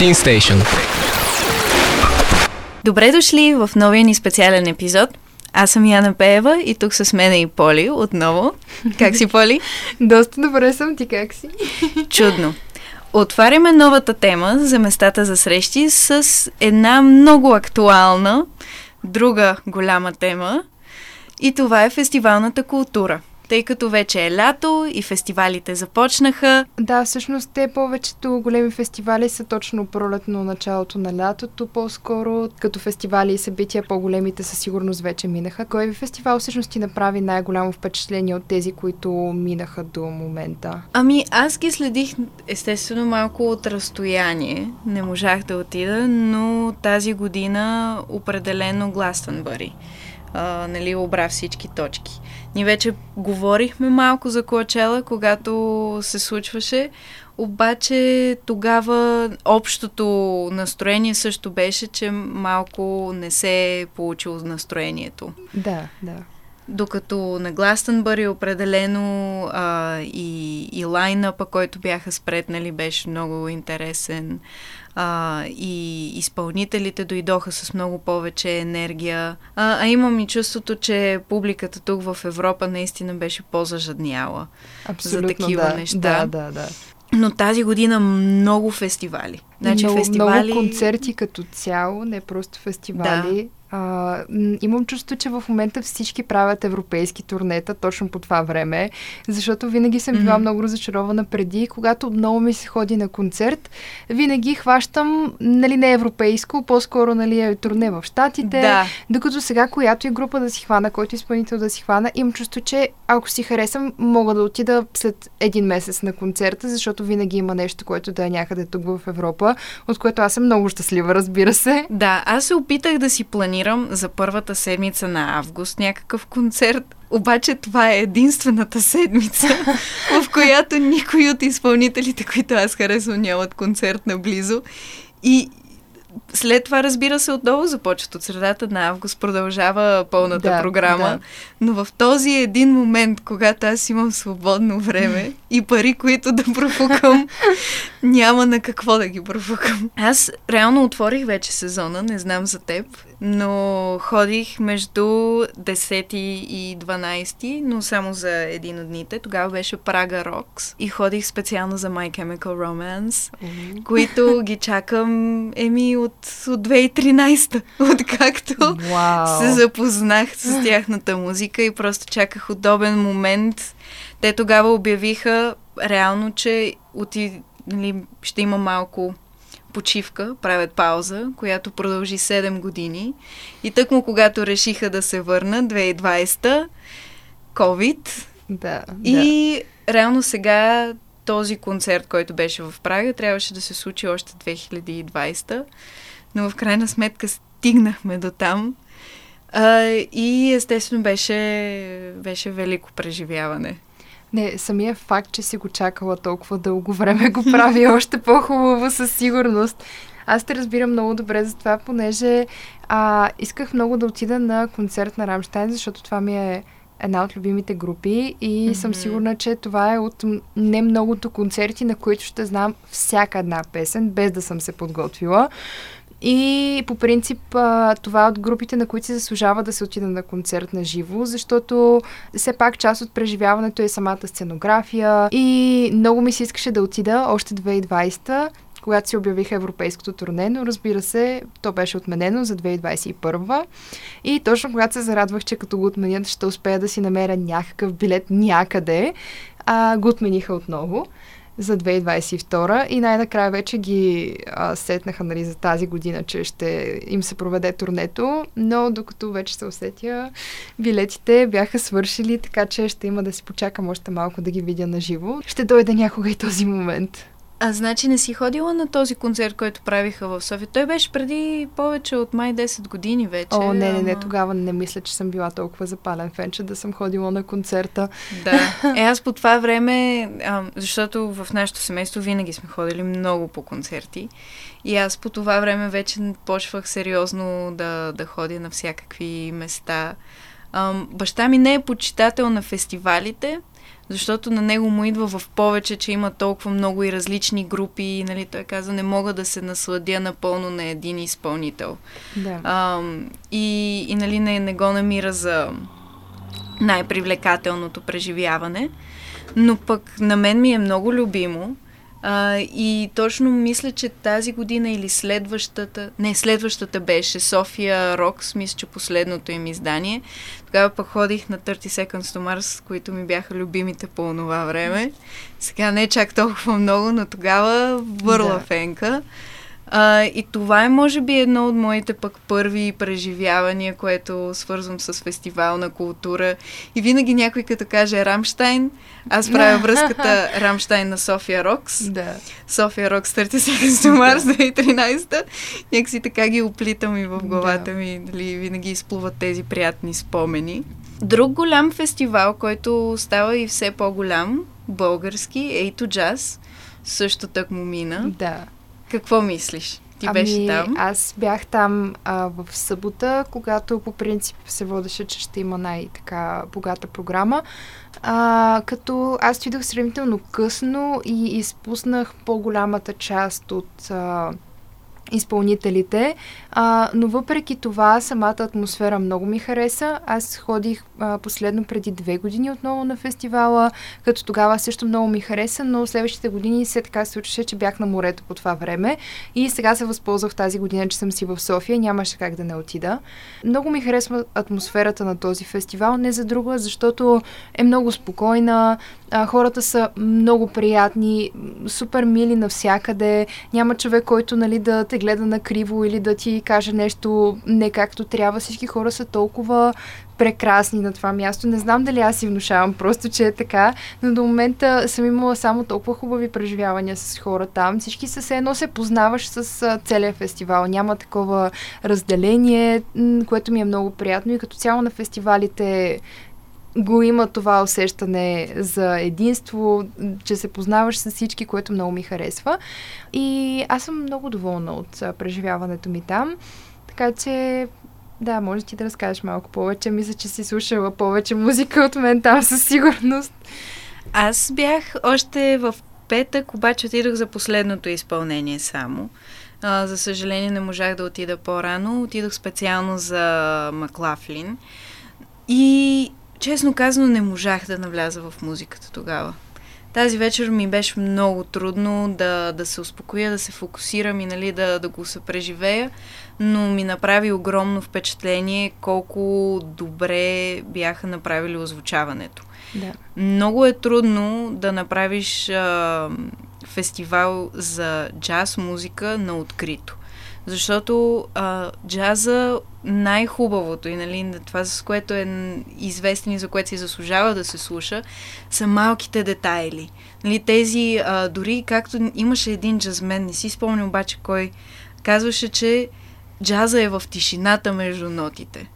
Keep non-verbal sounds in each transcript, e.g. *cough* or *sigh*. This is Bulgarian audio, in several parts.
Teen Station. Добре дошли в новия ни специален епизод. Аз съм Яна Пеева и тук с мен и Поли отново. *laughs* Как си, Поли? Доста добре съм, ти как си? *laughs* Чудно. Отваряме новата тема за местата за срещи с една много актуална, друга голяма тема. И това е фестивалната култура тъй като вече е лято и фестивалите започнаха. Да, всъщност те повечето големи фестивали са точно пролетно началото на лятото, по-скоро като фестивали и събития по-големите със сигурност вече минаха. Кой фестивал всъщност ти направи най-голямо впечатление от тези, които минаха до момента? Ами аз ги следих естествено малко от разстояние. Не можах да отида, но тази година определено Гластънбъри нали, обра всички точки. Ние вече говорихме малко за Коачела, когато се случваше, обаче тогава общото настроение също беше, че малко не се е получило настроението. Да, да. Докато на Гластънбъри определено а, и, и лайнъпа, който бяха спретнали, беше много интересен а, и изпълнителите дойдоха с много повече енергия. А, а имам и чувството, че публиката тук в Европа наистина беше по-зажадняла Абсолютно, за такива да. неща. Да, да, да. Но тази година много фестивали. Значи много, фестивали... много концерти като цяло, не просто фестивали. Да. А, имам чувство, че в момента всички правят европейски турнета точно по това време, защото винаги съм била mm-hmm. много разочарована преди, когато много ми се ходи на концерт, винаги хващам, нали, не европейско, по-скоро, нали, е турне в Штатите, да. докато сега, която и група да си хвана, който изпълнител да си хвана, имам чувство, че ако си харесам, мога да отида след един месец на концерта, защото винаги има нещо, което да е някъде тук в Европа, от което аз съм много щастлива, разбира се. Да, аз се опитах да си планирам планирам за първата седмица на август някакъв концерт. Обаче това е единствената седмица, *laughs* в която никой от изпълнителите, които аз харесвам, нямат концерт наблизо. И след това, разбира се, отново започват от средата на август, продължава пълната да, програма. Да. Но в този един момент, когато аз имам свободно време и пари, които да профукам, *laughs* няма на какво да ги профукам. Аз реално отворих вече сезона, не знам за теб, но ходих между 10 и 12, но само за един от дните. Тогава беше Прага Рокс и ходих специално за My Chemical Romance, mm-hmm. които ги чакам еми от, от 2013, *laughs* откакто wow. се запознах с тяхната музика и просто чаках удобен момент. Те тогава обявиха реално, че оти, нали, ще има малко почивка, правят пауза, която продължи 7 години. И тъкмо когато решиха да се върнат, 2020, COVID. Да, и да. реално сега този концерт, който беше в Прага, трябваше да се случи още 2020, но в крайна сметка стигнахме до там. А, и естествено беше, беше велико преживяване. Не, самия факт, че си го чакала толкова дълго време, го прави *laughs* още по-хубаво със сигурност. Аз те разбирам много добре за това, понеже а, исках много да отида на концерт на Рамштайн, защото това ми е една от любимите групи и mm-hmm. съм сигурна, че това е от не многото концерти, на които ще знам всяка една песен, без да съм се подготвила. И по принцип това е от групите, на които се заслужава да се отида на концерт на живо, защото все пак част от преживяването е самата сценография и много ми се искаше да отида още 2020 когато си обявиха европейското турне, но разбира се, то беше отменено за 2021. И точно когато се зарадвах, че като го отменят, ще успея да си намеря някакъв билет някъде, а, го отмениха отново за 2022 и най-накрая вече ги а, сетнаха нали, за тази година, че ще им се проведе турнето, но докато вече се усетя, билетите бяха свършили, така че ще има да си почакам още малко да ги видя на живо. Ще дойде някога и този момент. А значи не си ходила на този концерт, който правиха в София? Той беше преди повече от май 10 години вече. О, не, не, не, тогава не мисля, че съм била толкова запален фен, че да съм ходила на концерта. Да. *laughs* Е, аз по това време, а, защото в нашето семейство винаги сме ходили много по концерти. И аз по това време вече почвах сериозно да, да ходя на всякакви места. А, баща ми не е почитател на фестивалите, защото на него му идва в повече, че има толкова много и различни групи и нали, той каза, не мога да се насладя напълно на един изпълнител. Да. А, и, и нали, не, не го намира за най-привлекателното преживяване, но пък на мен ми е много любимо. А, и точно мисля, че тази година или следващата, не, следващата беше София Рокс, мисля, че последното им издание. Тогава пък ходих на 30 Seconds to Mars, които ми бяха любимите по това време. Сега не чак толкова много, но тогава върла да. фенка. А, и това е, може би, едно от моите пък първи преживявания, което свързвам с фестивална култура. И винаги някой като каже Рамштайн, аз правя връзката *laughs* Рамштайн на София Рокс. Да. София Рокс 30 Seconds Марс 2013. Някакси така ги оплитам и в главата да. ми, дали винаги изплуват тези приятни спомени. Друг голям фестивал, който става и все по-голям, български, Ейто Джаз, също так му мина. Да. Какво мислиш? Ти ами, беше там? Аз бях там а, в събота, когато по принцип се водеше, че ще има най-така богата програма. А, като аз отидох сравнително късно и изпуснах по-голямата част от а, изпълнителите, а, но въпреки това самата атмосфера много ми хареса. Аз ходих а, последно преди две години отново на фестивала, като тогава също много ми хареса, но следващите години се така случваше, че бях на морето по това време и сега се възползвах тази година, че съм си в София, нямаше как да не отида. Много ми харесва атмосферата на този фестивал, не за друга, защото е много спокойна, а, хората са много приятни, супер мили навсякъде, няма човек, който нали, да те гледа на криво или да ти каже нещо не както трябва. Всички хора са толкова прекрасни на това място. Не знам дали аз си внушавам просто, че е така, но до момента съм имала само толкова хубави преживявания с хора там. Всички са се едно се познаваш с целия фестивал. Няма такова разделение, което ми е много приятно и като цяло на фестивалите го има това усещане за единство, че се познаваш с всички, което много ми харесва. И аз съм много доволна от преживяването ми там. Така че, да, може ти да разкажеш малко повече. Мисля, че си слушала повече музика от мен там със сигурност. Аз бях още в петък, обаче отидох за последното изпълнение само. А, за съжаление не можах да отида по-рано. Отидох специално за Маклафлин. И честно казано, не можах да навляза в музиката тогава. Тази вечер ми беше много трудно да, да се успокоя, да се фокусирам и нали, да, да го съпреживея, но ми направи огромно впечатление колко добре бяха направили озвучаването. Да. Много е трудно да направиш а, фестивал за джаз музика на открито. Защото а, джаза най-хубавото и нали, това, с което е известен и за което си заслужава да се слуша, са малките детайли. Нали, тези, а, дори както имаше един джазмен, не си спомням обаче кой, казваше, че джаза е в тишината между нотите.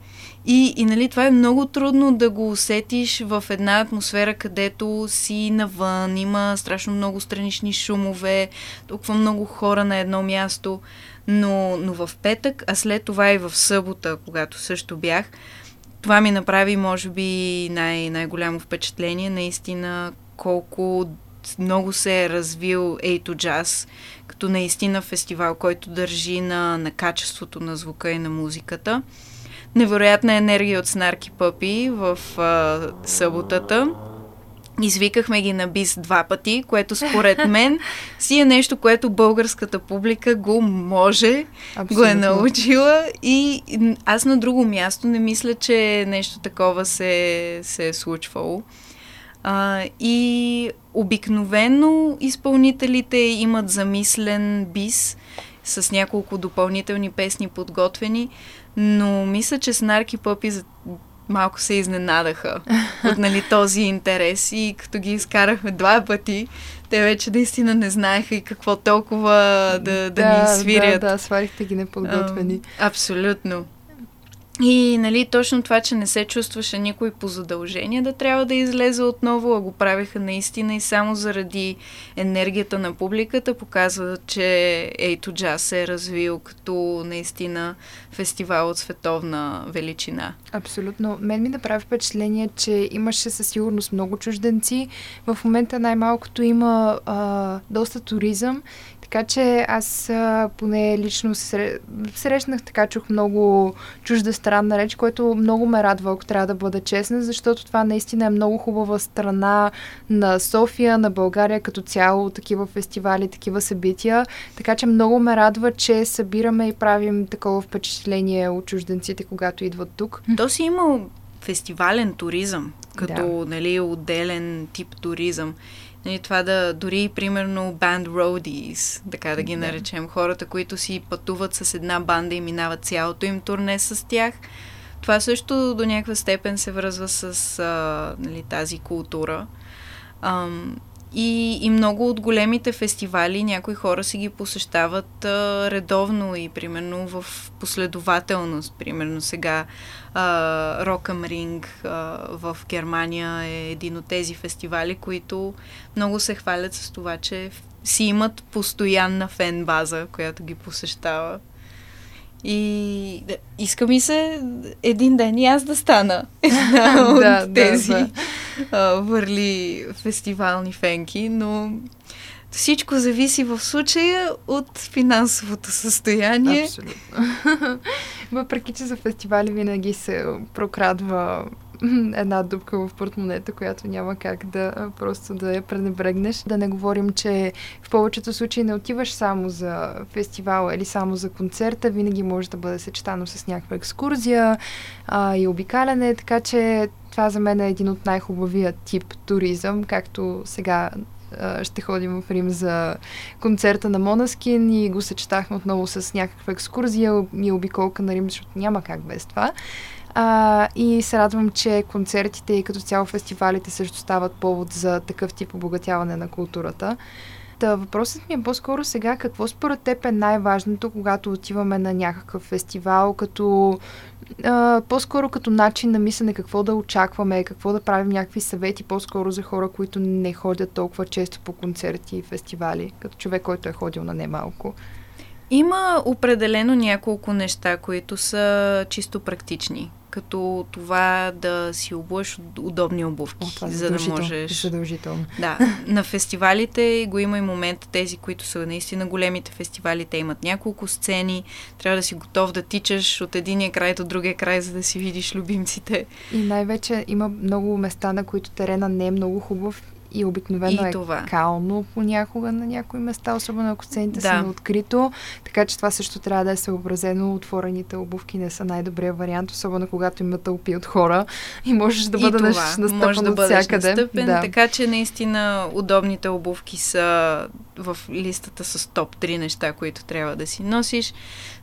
И, и нали, това е много трудно да го усетиш в една атмосфера, където си навън, има страшно много странични шумове, толкова много хора на едно място. Но, но в петък, а след това и в събота, когато също бях, това ми направи, може би, най- най-голямо впечатление. Наистина, колко много се е развил Ейто Jazz, като наистина фестивал, който държи на, на качеството на звука и на музиката. Невероятна енергия от Снарки Пъпи в а, съботата. Извикахме ги на бис два пъти, което според *laughs* мен си е нещо, което българската публика го може, Абсолютно. го е научила и аз на друго място не мисля, че нещо такова се, се е случвало. А, и обикновено изпълнителите имат замислен бис с няколко допълнителни песни подготвени, но мисля, че с Нарки Пъпи малко се изненадаха *laughs* от нали, този интерес и като ги изкарахме два пъти, те вече наистина не знаеха и какво толкова да, да, да ни свирят. Да, да, сварихте ги неподготвени. А, абсолютно. И нали, точно това, че не се чувстваше никой по задължение да трябва да излезе отново, а го правиха наистина и само заради енергията на публиката показва, че Ейто Джаз се е развил като наистина фестивал от световна величина. Абсолютно. Мен ми направи впечатление, че имаше със сигурност много чужденци. В момента най-малкото има а, доста туризъм така че аз поне лично сре... срещнах така, чух много чужда странна реч, което много ме радва, ако трябва да бъда честна, защото това наистина е много хубава страна на София, на България като цяло, такива фестивали, такива събития. Така че много ме радва, че събираме и правим такова впечатление от чужденците, когато идват тук. То си има фестивален туризъм, като да. нали, отделен тип туризъм. Нали, това да, дори примерно банд roadies, така да ги да. наречем, хората, които си пътуват с една банда и минават цялото им турне с тях. Това също до някаква степен се връзва с а, нали, тази култура. Ам, и, и много от големите фестивали някои хора си ги посещават а, редовно и примерно в последователност. Примерно сега Рокъм Ринг в Германия е един от тези фестивали, които много се хвалят с това, че си имат постоянна фен база, която ги посещава. И да, иска ми се един ден и аз да стана *laughs* една от да, тези да, да. Върли фестивални фенки, но всичко зависи в случая от финансовото състояние. Абсолютно. *laughs* Въпреки, че за фестивали винаги се прокрадва *laughs* една дупка в портмонета, която няма как да просто да я пренебрегнеш. Да не говорим, че в повечето случаи не отиваш само за фестивала или само за концерта, винаги може да бъде съчетано с някаква екскурзия а, и обикаляне, така че това за мен е един от най-хубавия тип туризъм, както сега ще ходим в Рим за концерта на Монаскин и го съчетахме отново с някаква екскурзия и обиколка на Рим, защото няма как без това. А, и се радвам, че концертите и като цяло фестивалите също стават повод за такъв тип обогатяване на културата. Та въпросът ми е по-скоро сега какво според теб е най-важното, когато отиваме на някакъв фестивал, като а, по-скоро като начин на мислене какво да очакваме, какво да правим някакви съвети, по-скоро за хора, които не ходят толкова често по концерти и фестивали, като човек, който е ходил на немалко. Има определено няколко неща, които са чисто практични като това да си обуеш удобни обувки, О, за да можеш... Задължително. Да, на фестивалите го има и момента, тези, които са наистина големите фестивали, те имат няколко сцени, трябва да си готов да тичаш от единия край до другия край, за да си видиш любимците. И най-вече има много места, на които терена не е много хубав и обикновено и е това. кално понякога на някои места, особено ако цените да. са на открито. Така че това също трябва да е съобразено. Отворените обувки не са най-добрият вариант, особено когато има тълпи от хора и можеш да бъдеш настъпен да бъдеш всякъде. Настъпен, да. Така че наистина удобните обувки са в листата с топ 3 неща, които трябва да си носиш.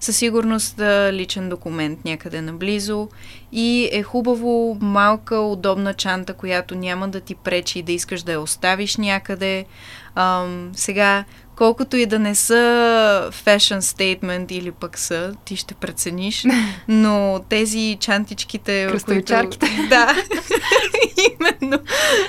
Със сигурност личен документ някъде наблизо и е хубаво малка, удобна чанта, която няма да ти пречи да искаш да я оставиш някъде. Ам, сега, колкото и да не са fashion statement или пък са, ти ще прецениш, *laughs* но тези чантичките... Кръстовичарките. Които, да, *laughs* именно.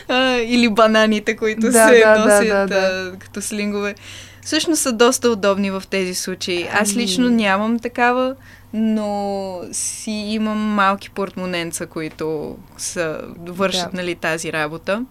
А, или бананите, които да, се да, носят да, да, да. А, като слингове. Всъщност са доста удобни в тези случаи. Аз ами. лично нямам такава, но си имам малки портмоненца, които са, вършат да. нали, тази работа.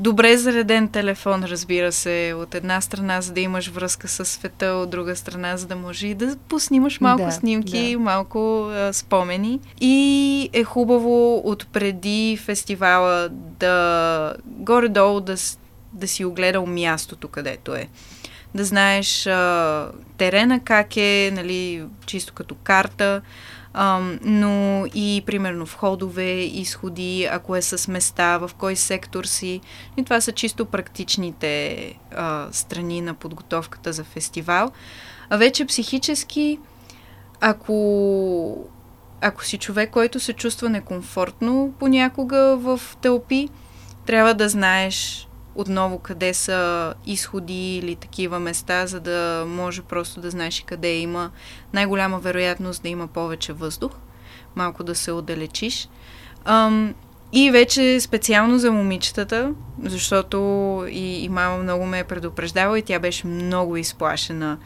Добре зареден телефон, разбира се, от една страна, за да имаш връзка с света, от друга страна, за да може и да поснимаш малко да, снимки, да. малко а, спомени. И е хубаво от преди фестивала да горе-долу да, да си огледал мястото, където е да знаеш а, терена как е, нали, чисто като карта, но и примерно входове, изходи, ако е с места, в кой сектор си. И това са чисто практичните а, страни на подготовката за фестивал. А вече психически, ако, ако си човек, който се чувства некомфортно понякога в тълпи, трябва да знаеш отново къде са изходи или такива места, за да може просто да знаеш къде има най-голяма вероятност да има повече въздух. малко да се отдалечиш. Ам, и вече специално за момичетата, защото и, и мама много ме е предупреждала и тя беше много изплашена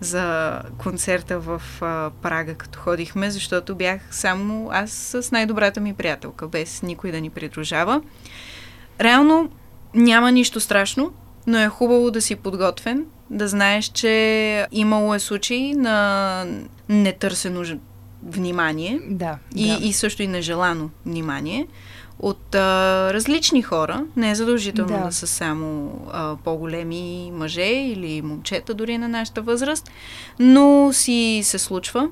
за концерта в а, Прага, като ходихме, защото бях само аз с най-добрата ми приятелка, без никой да ни придружава. Реално няма нищо страшно, но е хубаво да си подготвен, да знаеш, че имало е случаи на нетърсено внимание да, и, да. и също и нежелано внимание от а, различни хора. Не е задължително да, да са само а, по-големи мъже или момчета дори на нашата възраст, но си се случва.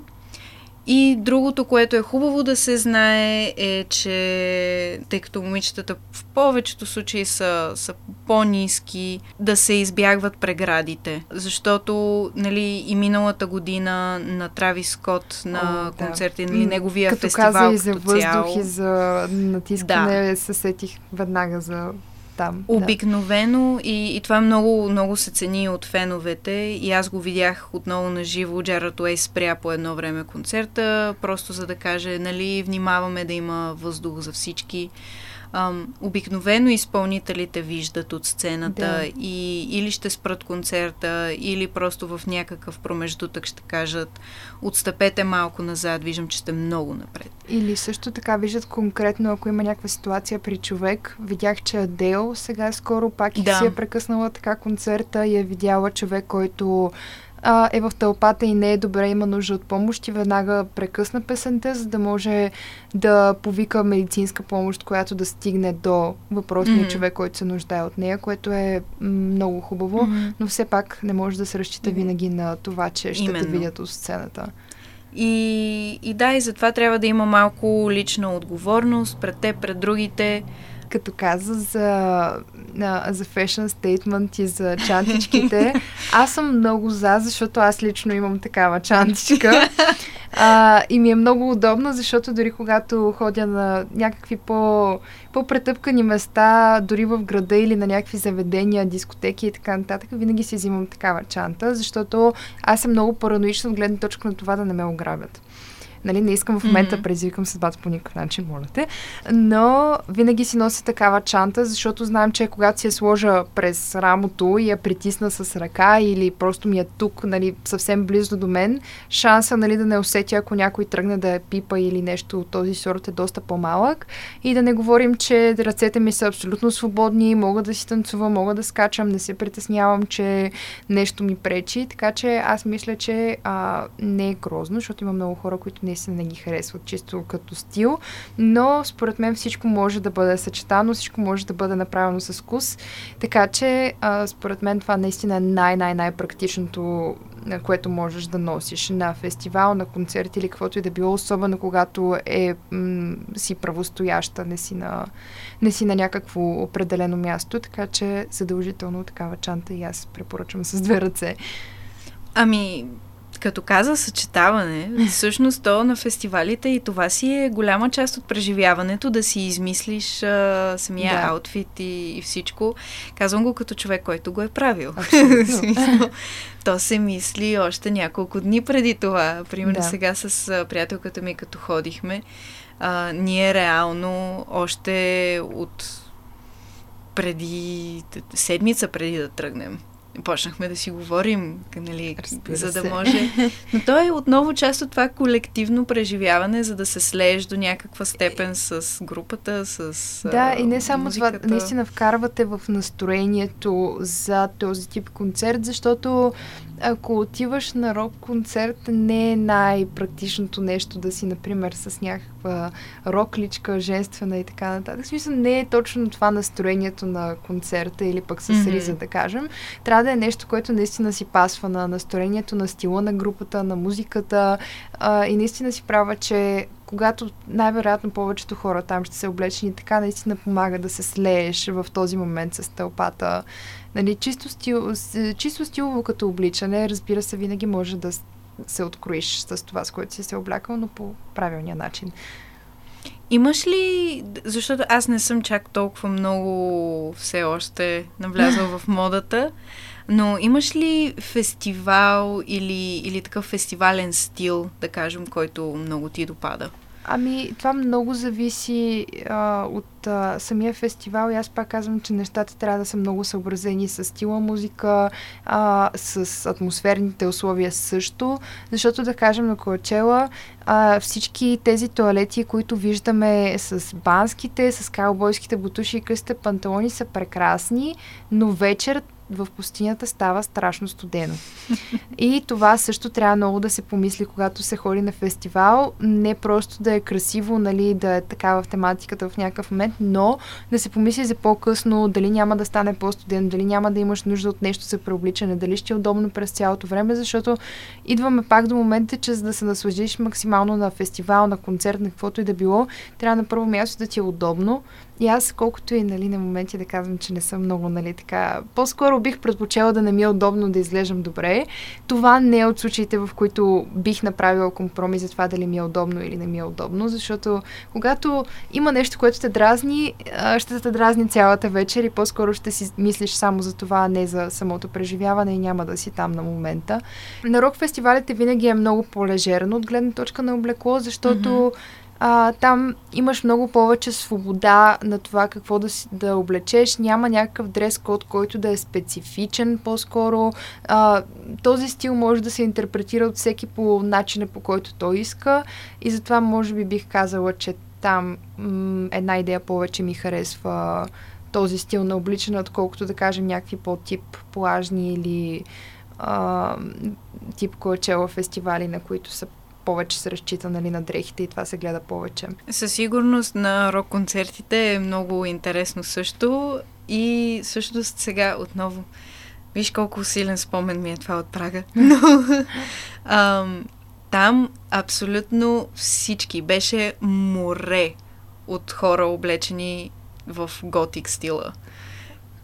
И другото, което е хубаво да се знае е, че тъй като момичетата в повечето случаи са, са по-низки, да се избягват преградите. Защото, нали, и миналата година на Трави Скот на О, концерта, да. нали, неговия като фестивал каза и за въздух цяло. и за натискане, да. се сетих веднага за там. Обикновено да. и, и това много, много се цени от феновете и аз го видях отново на живо. Джарът Уей спря по едно време концерта, просто за да каже, нали, внимаваме да има въздух за всички. Ам, обикновено изпълнителите виждат от сцената да. и или ще спрат концерта, или просто в някакъв промеждутък ще кажат отстъпете малко назад, виждам, че сте много напред. Или също така виждат конкретно, ако има някаква ситуация при човек. Видях, че Адел сега скоро пак да. си е прекъснала така концерта и е видяла човек, който а, е в тълпата и не е добре, има нужда от помощ и веднага прекъсна песента, за да може да повика медицинска помощ, която да стигне до въпросния mm-hmm. човек, който се нуждае от нея, което е много хубаво, mm-hmm. но все пак не може да се разчита mm-hmm. винаги на това, че ще Именно. те видят от сцената. И, и да, и затова трябва да има малко лична отговорност пред те, пред другите като каза за, за fashion statement и за чантичките, *laughs* аз съм много за, защото аз лично имам такава чантичка. *laughs* А, и ми е много удобно, защото дори когато ходя на някакви по, по-претъпкани места, дори в града или на някакви заведения, дискотеки и така нататък, винаги си взимам такава чанта, защото аз съм много параноична от гледна точка на това да не ме ограбят. Нали, не искам в момента mm-hmm. предизвикам съдбата по никакъв начин, моля те. Но винаги си нося такава чанта, защото знам, че когато си я сложа през рамото и я притисна с ръка или просто ми е тук, нали, съвсем близо до мен, шанса нали, да не усетя, ако някой тръгне да я пипа или нещо от този сорт е доста по-малък. И да не говорим, че ръцете ми са абсолютно свободни, мога да си танцувам, мога да скачам, не се притеснявам, че нещо ми пречи. Така че аз мисля, че а, не е грозно, защото има много хора, които не наистина не ги харесват чисто като стил, но според мен всичко може да бъде съчетано, всичко може да бъде направено с вкус, така че а, според мен това наистина е най-най-най-практичното, което можеш да носиш на фестивал, на концерт или каквото и да било, особено когато е м- си правостояща, не си, на, не си на някакво определено място, така че задължително такава чанта и аз препоръчвам с две ръце. Ами, като каза съчетаване, *laughs* всъщност то на фестивалите и това си е голяма част от преживяването, да си измислиш а, самия да. аутфит и, и всичко. Казвам го като човек, който го е правил. *laughs* то се мисли още няколко дни преди това. Примерно да. сега с а, приятелката ми, като ходихме, а, ние реално още от преди седмица преди да тръгнем почнахме да си говорим, нали, за да може. *laughs* Но то е отново част от това колективно преживяване, за да се слееш до някаква степен с групата, с. Да, и не само музиката. това, наистина вкарвате в настроението за този тип концерт, защото ако отиваш на рок концерт, не е най-практичното нещо да си, например, с някаква рокличка, женствена и така нататък. В смисъл, не е точно това настроението на концерта или пък с mm-hmm. риза, да кажем. Трябва да е нещо, което наистина си пасва на настроението, на стила на групата, на музиката а, и наистина си права, че когато най-вероятно повечето хора там ще се облечени, така наистина помага да се слееш в този момент с тълпата. Нали, чисто, стил, чисто стилово като обличане, разбира се, винаги може да се откроиш с това, с което си се облякал, но по правилния начин. Имаш ли, защото аз не съм чак толкова много все още навлязла в *laughs* модата, но имаш ли фестивал или, или такъв фестивален стил, да кажем, който много ти допада? Ами, това много зависи а, от а, самия фестивал. И аз пак казвам, че нещата трябва да са много съобразени с стила музика, а, с атмосферните условия също, защото да кажем на Коачела, а, всички тези туалети, които виждаме с банските, с каубойските бутуши и късите панталони са прекрасни, но вечер в пустинята става страшно студено. И това също трябва много да се помисли, когато се ходи на фестивал. Не просто да е красиво, нали, да е така в тематиката в някакъв момент, но да се помисли за по-късно, дали няма да стане по-студено, дали няма да имаш нужда от нещо за преобличане, дали ще е удобно през цялото време, защото идваме пак до момента, че за да се наслажиш максимално на фестивал, на концерт, на каквото и да било, трябва на първо място да ти е удобно, и аз, колкото и нали, на моменти да казвам, че не съм много, нали, така, по-скоро бих предпочела да не ми е удобно да изглеждам добре. Това не е от случаите, в които бих направила компромис за това дали ми е удобно или не ми е удобно, защото когато има нещо, което те дразни, ще те дразни цялата вечер и по-скоро ще си мислиш само за това, а не за самото преживяване и няма да си там на момента. На рок фестивалите винаги е много по-лежерно от гледна точка на облекло, защото mm-hmm а, там имаш много повече свобода на това какво да, си, да облечеш. Няма някакъв дрес код, който да е специфичен по-скоро. А, този стил може да се интерпретира от всеки по начина, по който той иска. И затова може би бих казала, че там м- една идея повече ми харесва този стил на обличане, отколкото да кажем някакви по-тип плажни или а, тип Коачела фестивали, на които са повече се разчита нали, на дрехите и това се гледа повече. Със сигурност на рок-концертите е много интересно също и също сега отново Виж колко силен спомен ми е това от Прага. *laughs* Но ам, там абсолютно всички беше море от хора облечени в готик стила.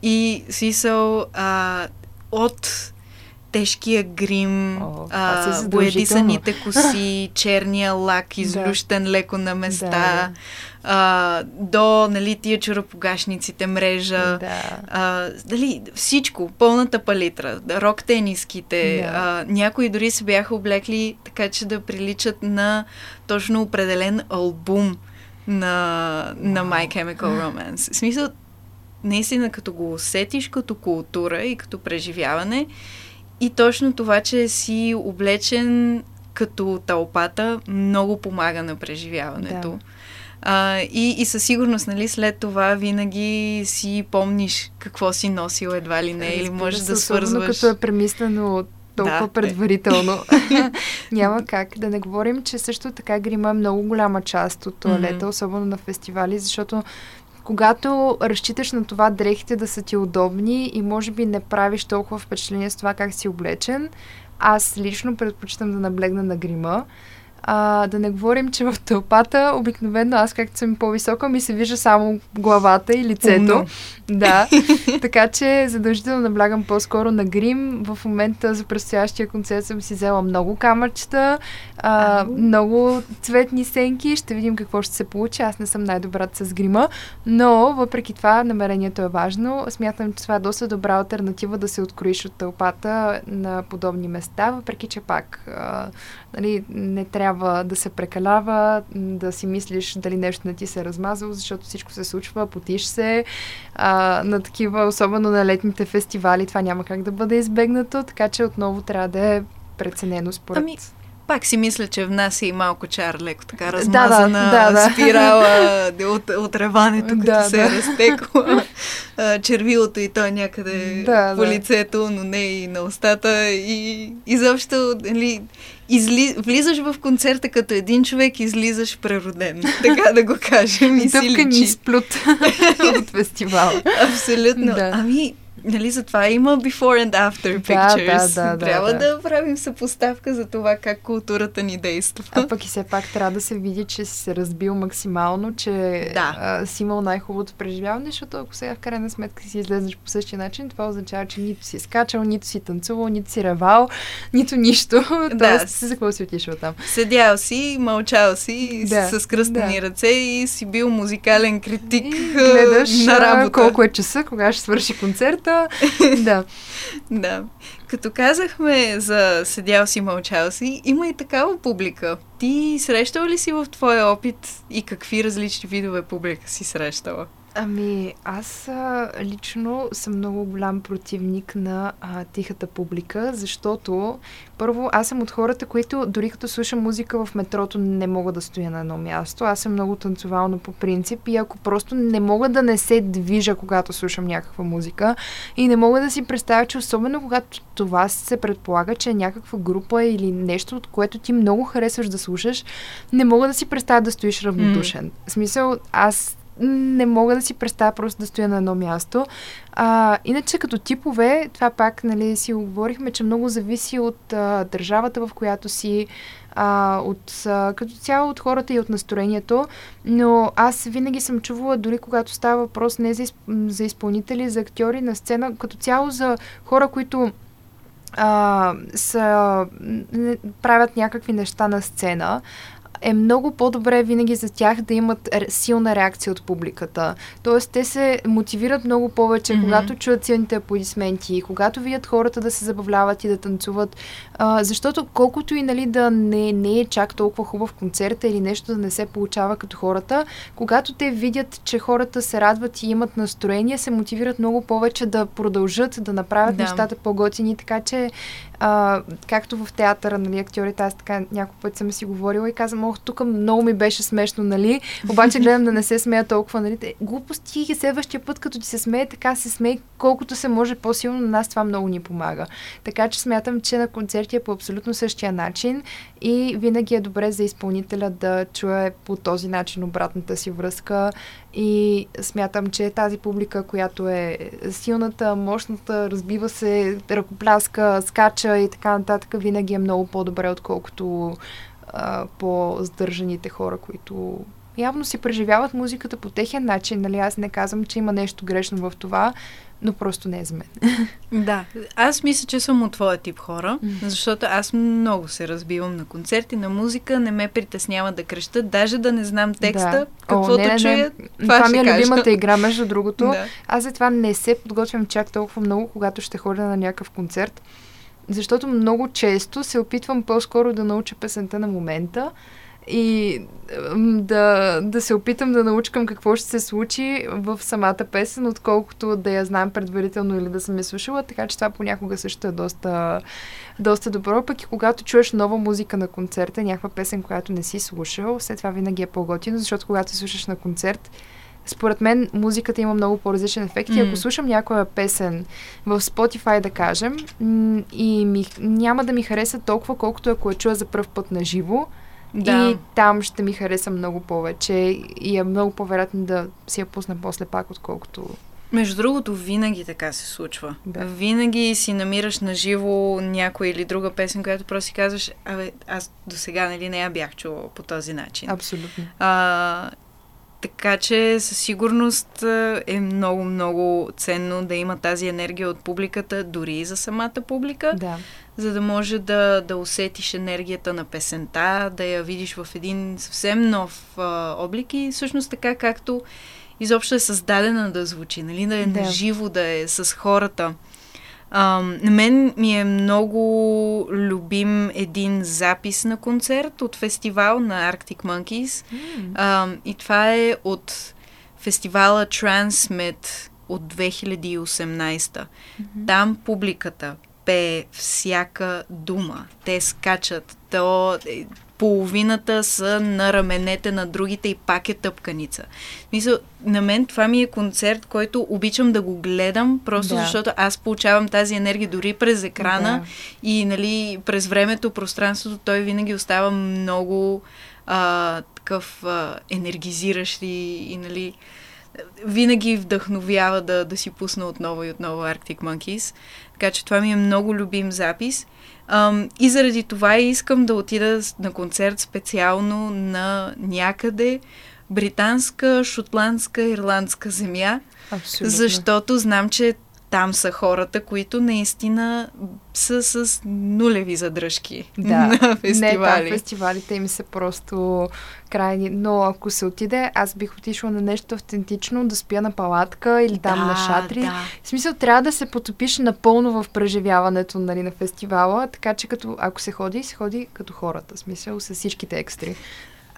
И смисъл а, от тежкия грим, О, а, боядисаните коси, *laughs* черния лак, излющен да. леко на места, да. а, до нали, тия чуропогашниците, мрежа, да. а, дали, всичко, пълната палитра, рок тениските, да. а, някои дори се бяха облекли така, че да приличат на точно определен албум на, на My Chemical Romance. В смисъл, наистина, като го усетиш като култура и като преживяване, и точно това, че си облечен като тълпата, много помага на преживяването. Да. А, и, и със сигурност, нали, след това винаги си помниш какво си носил едва ли не, Разбира или можеш да свързваш. като е премислено толкова да, предварително. *laughs* *laughs* Няма как. Да не говорим, че също така грима е много голяма част от туалета, mm-hmm. особено на фестивали, защото когато разчиташ на това дрехите да са ти удобни и може би не правиш толкова впечатление с това как си облечен, аз лично предпочитам да наблегна на грима. А, да не говорим, че в тълпата обикновено аз, както съм по-висока, ми се вижда само главата и лицето. Умно. Да. *laughs* така че задължително наблягам по-скоро на грим. В момента за предстоящия концерт съм си взела много камъчета, а, много цветни сенки. Ще видим какво ще се получи. Аз не съм най-добрата с грима, но въпреки това намерението е важно. Смятам, че това е доста добра альтернатива да се откроиш от тълпата на подобни места, въпреки че пак а, нали, не трябва да се прекалява, да си мислиш дали нещо не ти се е размазало, защото всичко се случва, потиш се а, на такива, особено на летните фестивали, това няма как да бъде избегнато, така че отново трябва да е преценено според... Ами, пак си мисля, че в нас е и малко чар, леко така размазана да, да, да, спирала от, от реването, като да, се да. е разтекла. червилото и той някъде да, по да. лицето, но не и на устата. И изобщо, нали, изли... влизаш в концерта като един човек, излизаш прероден. *laughs* Така да го кажем. И си личи. сплют *laughs* от фестивала. Абсолютно. Да. Ами, Нали, затова има before and after pictures. Да, да, да, трябва да, да. да правим съпоставка за това как културата ни действа. А пък и все пак трябва да се види, че си се разбил максимално, че да. а, си имал най-хубавото преживяване, защото ако сега в крайна сметка си излезеш по същия начин, това означава, че нито си скачал, нито си танцувал, нито си ревал, нито нищо. *laughs* Да. Тоест, за какво си отишъл там? Седял си, мълчал си, да. с кръстени да. ръце и си бил музикален критик и гледаш на работа. колко е часа, кога ще свърши концерта. *laughs* да. да. като казахме за седял си, мълчал си, има и такава публика. Ти срещала ли си в твоя опит и какви различни видове публика си срещала? Ами, аз а, лично съм много голям противник на а, тихата публика, защото първо аз съм от хората, които дори като слушам музика в метрото не мога да стоя на едно място. Аз съм много танцовална по принцип и ако просто не мога да не се движа, когато слушам някаква музика и не мога да си представя, че особено когато това се предполага, че е някаква група или нещо, от което ти много харесваш да слушаш, не мога да си представя да стоиш равнодушен. Mm. В смисъл, аз не мога да си представя просто да стоя на едно място. А, иначе като типове, това пак нали, си говорихме, че много зависи от а, държавата, в която си, а, от, а, като цяло от хората и от настроението, но аз винаги съм чувала, дори когато става въпрос не за, изп... за изпълнители, за актьори на сцена, като цяло за хора, които а, са, правят някакви неща на сцена, е много по-добре винаги за тях да имат силна реакция от публиката. Тоест, те се мотивират много повече, mm-hmm. когато чуят силните аплодисменти, когато видят хората да се забавляват и да танцуват. А, защото колкото и нали, да не, не е чак толкова хубав концерт или нещо да не се получава като хората, когато те видят, че хората се радват и имат настроение, се мотивират много повече да продължат да направят да. нещата по-готини. Така че а, както в театъра, нали, актьорите, аз така няколко път съм си говорила и казвам, ох, тук много ми беше смешно, нали, обаче гледам да не се смея толкова, нали, глупости и следващия път, като ти се смее, така се смее, колкото се може по-силно, на нас това много ни помага. Така че смятам, че на концерти е по абсолютно същия начин и винаги е добре за изпълнителя да чуе по този начин обратната си връзка и смятам, че тази публика, която е силната, мощната, разбива се, ръкопляска, скача и така нататък, винаги е много по-добре, отколкото а, по-здържаните хора, които явно си преживяват музиката по техен начин. Нали? Аз не казвам, че има нещо грешно в това, но просто не е за мен. *laughs* Да, аз мисля, че съм от твоя тип хора, защото аз много се разбивам на концерти, на музика, не ме притеснява да креща, даже да не знам текста, да. каквото О, не, не, чуя, не. това, това ми е любимата игра, между другото. *laughs* Да. Аз за това не се подготвям чак толкова много, когато ще ходя на някакъв концерт, защото много често се опитвам по-скоро да науча песента на момента, и да, да се опитам да научкам какво ще се случи в самата песен, отколкото да я знам предварително или да съм я слушала, така че това понякога също е доста, доста добро. Пък и когато чуеш нова музика на концерта, някаква песен, която не си слушал, след това винаги е по-готино, защото когато слушаш на концерт, според мен музиката има много по-различен ефект. Mm. И ако слушам някоя песен в Spotify, да кажем, и ми, няма да ми хареса толкова, колкото ако я чуя за първ път на живо, да. И там ще ми хареса много повече и е много по-вероятно да си я пусна после пак, отколкото между другото, винаги така се случва. Да. Винаги си намираш на живо някоя или друга песен, която просто си казваш, абе, аз до сега нали, не я бях чувала по този начин. Абсолютно. А, така че със сигурност е много, много ценно да има тази енергия от публиката, дори и за самата публика. Да за да може да, да усетиш енергията на песента, да я видиш в един съвсем нов а, облик и всъщност така както изобщо е създадена да звучи, нали? да е да. наживо, да е с хората. А, на мен ми е много любим един запис на концерт от фестивал на Arctic Monkeys. Mm. А, и това е от фестивала Transmit от 2018. Mm-hmm. Там публиката пее всяка дума. Те скачат. То, е, половината са на раменете на другите и пак е тъпканица. Мисля, на мен това ми е концерт, който обичам да го гледам, просто да. защото аз получавам тази енергия дори през екрана да. и нали, през времето, пространството, той винаги остава много а, такъв а, енергизиращ и, и нали, винаги вдъхновява да, да си пусна отново и отново Arctic Monkeys. Така че това ми е много любим запис. Ам, и заради това искам да отида на концерт специално на някъде британска, шотландска, ирландска земя. Абсолютно. Защото знам, че там са хората, които наистина са с нулеви задръжки Да. *laughs* на фестивали. Не, там фестивалите им са просто крайни. Но ако се отиде, аз бих отишла на нещо автентично, да спя на палатка или там да, на шатри. Да. В смисъл, трябва да се потопиш напълно в преживяването нали, на фестивала, така че като, ако се ходи, се ходи като хората. В смисъл, с всичките екстри.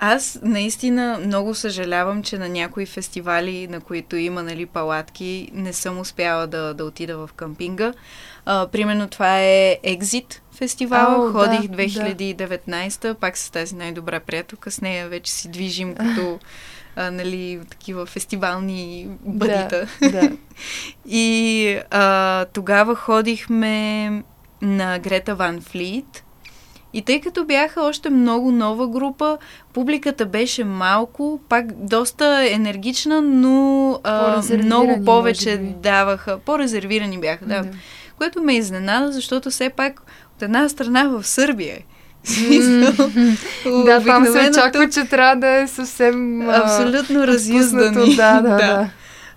Аз наистина много съжалявам, че на някои фестивали, на които има нали, палатки, не съм успяла да, да отида в къмпинга. А, примерно това е Exit фестивал. Да, Ходих да. 2019 пак с тази най-добра приятелка. С нея вече си движим като а, нали, такива фестивални бъдита. Да, да. *laughs* И а, тогава ходихме на Грета Ван Флит. И тъй като бяха още много нова група, публиката беше малко, пак доста енергична, но а, много повече даваха. По-резервирани бяха, да. Да. Което ме изненада, защото все пак от една страна в Сърбия *laughs* *laughs* Да, там се очаква, че трябва да е съвсем... а, Абсолютно разюздани. *laughs* Да, да, да.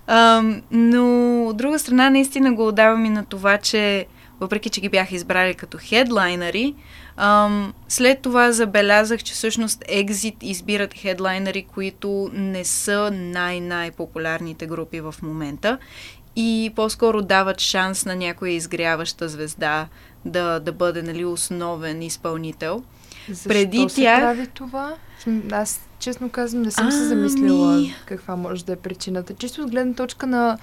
Ам, но от друга страна, наистина го отдавам и на това, че въпреки, че ги бях избрали като хедлайнери, ам, след това забелязах, че всъщност Exit избират хедлайнери, които не са най-най-популярните групи в момента и по-скоро дават шанс на някоя изгряваща звезда да, да бъде нали, основен изпълнител. Защо Преди се тях- прави това? Аз, честно казвам, не съм се Ами- замислила каква може да е причината. Чисто от гледна точка на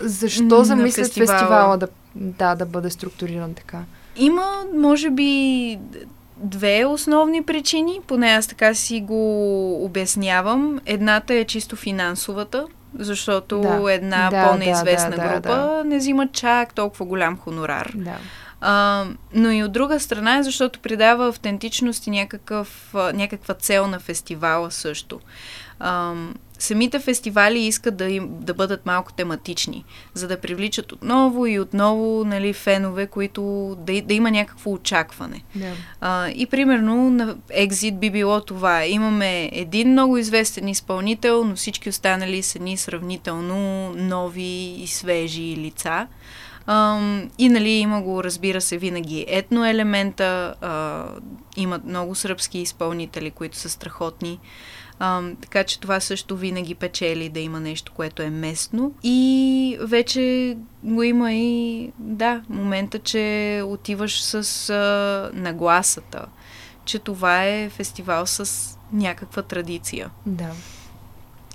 защо замислят фестивала. фестивала, да, да, да бъде структуриран така. Има, може би, две основни причини, поне аз така си го обяснявам. Едната е чисто финансовата, защото Да. една Да, по-неизвестна да, да, група да. не взима чак толкова голям хонорар. Да. А, но и от друга страна е защото придава автентичност и някакъв, някаква цел на фестивала също. А, самите фестивали искат да, им, да бъдат малко тематични, за да привличат отново и отново нали, фенове, които да, да има някакво очакване. да. А, и примерно на Exit би било това. Имаме един много известен изпълнител, но всички останали са ни сравнително нови и свежи лица. Ам, и нали има го, разбира се, винаги етно елемента. А, имат много сръбски изпълнители, които са страхотни. Ам, така че това също винаги печели да има нещо, което е местно. И вече го има и, да, момента, че отиваш с а, нагласата, че това е фестивал с някаква традиция. да.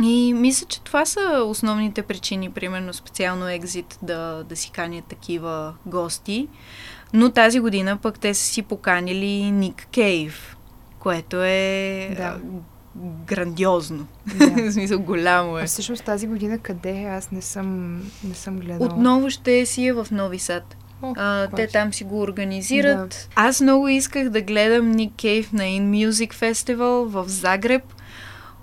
И мисля, че това са основните причини, примерно специално Exit да, да си канят такива гости. Но тази година пък те са си поканили Ник Кейв, което е Да. А, грандиозно. да. *laughs* В смисъл голямо А е. всъщност тази година къде е? Аз не съм, не съм гледала. Отново ще си е в Нови Сад. О, А, те там си го организират. Аз много исках да гледам Ник Кейв на In Music Festival в Загреб,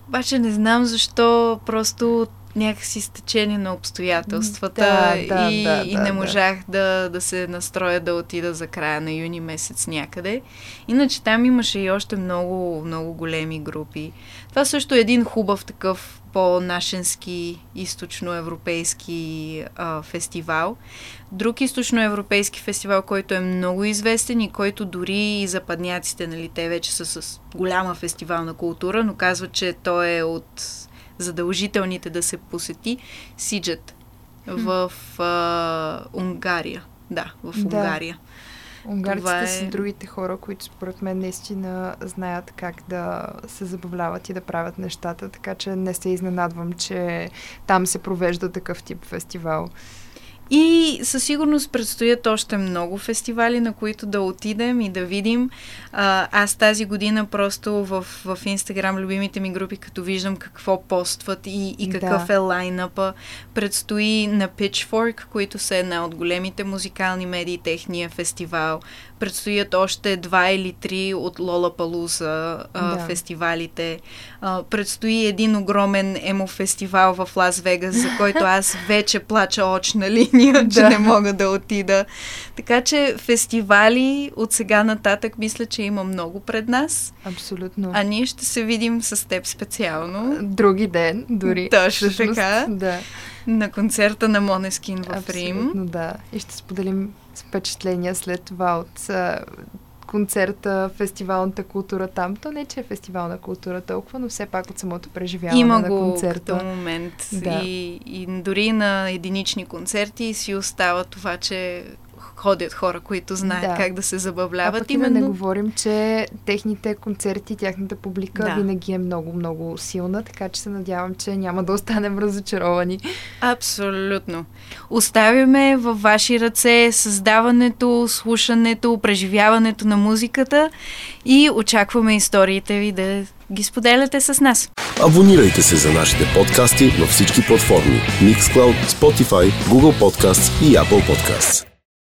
обаче не знам защо, просто някакси с течение на обстоятелствата Да, да, и, да, и да, не да. можах да, да се настроя да отида за края на юни месец някъде. Иначе там имаше и още много, много големи групи. Това също е един хубав такъв по-нашенски източноевропейски а, фестивал. Друг източноевропейски фестивал, който е много известен и който дори и западняците, нали, те вече са с голяма фестивална култура, но казват, че той е от задължителните да се посети Сиджет в а, Унгария. Да, в Да. Унгария. Унгарците Това е- са другите хора, които според мен наистина знаят как да се забавляват и да правят нещата, така че не се изненадвам, че там се провежда такъв тип фестивал. И със сигурност предстоят още много фестивали, на които да отидем и да видим. А, аз тази година просто в, в Инстаграм, любимите ми групи, като виждам какво постват и, и какъв Да. е лайнъпа, предстои на Pitchfork, които са една от големите музикални медии, техния фестивал. Предстоят още два или три от Лола Палуза Да. фестивалите. А, предстои един огромен емо фестивал в Лас Вегас, за който аз *laughs* вече плача очна линия. *laughs* че Да. не мога да отида. Така че фестивали от сега нататък мисля, че има много пред нас, Абсолютно. а ние ще се видим с теб специално Други ден, дори. Точно Всъщност, така. Да, на концерта на Монескин в Рим. абсолютно да. И ще споделим впечатления след това от а, концерта, фестивалната култура там. То не, че е фестивална култура толкова, но все пак от самото преживяване Има на го концерта. като момент. Да. И, и дори на единични концерти си остава това, че ходят хора, които знаят Да. как да се А забавляват. пък и да не говорим, че техните концерти, тяхната публика Да. винаги е много, много силна, така че се надявам, че няма да останем разочаровани. Абсолютно. Оставяме във ваши ръце създаването, слушането, преживяването на музиката и очакваме историите ви да ги споделяте с нас. Абонирайте се за нашите подкасти във всички платформи Mixcloud, Spotify, Google Podcasts и Apple Podcasts.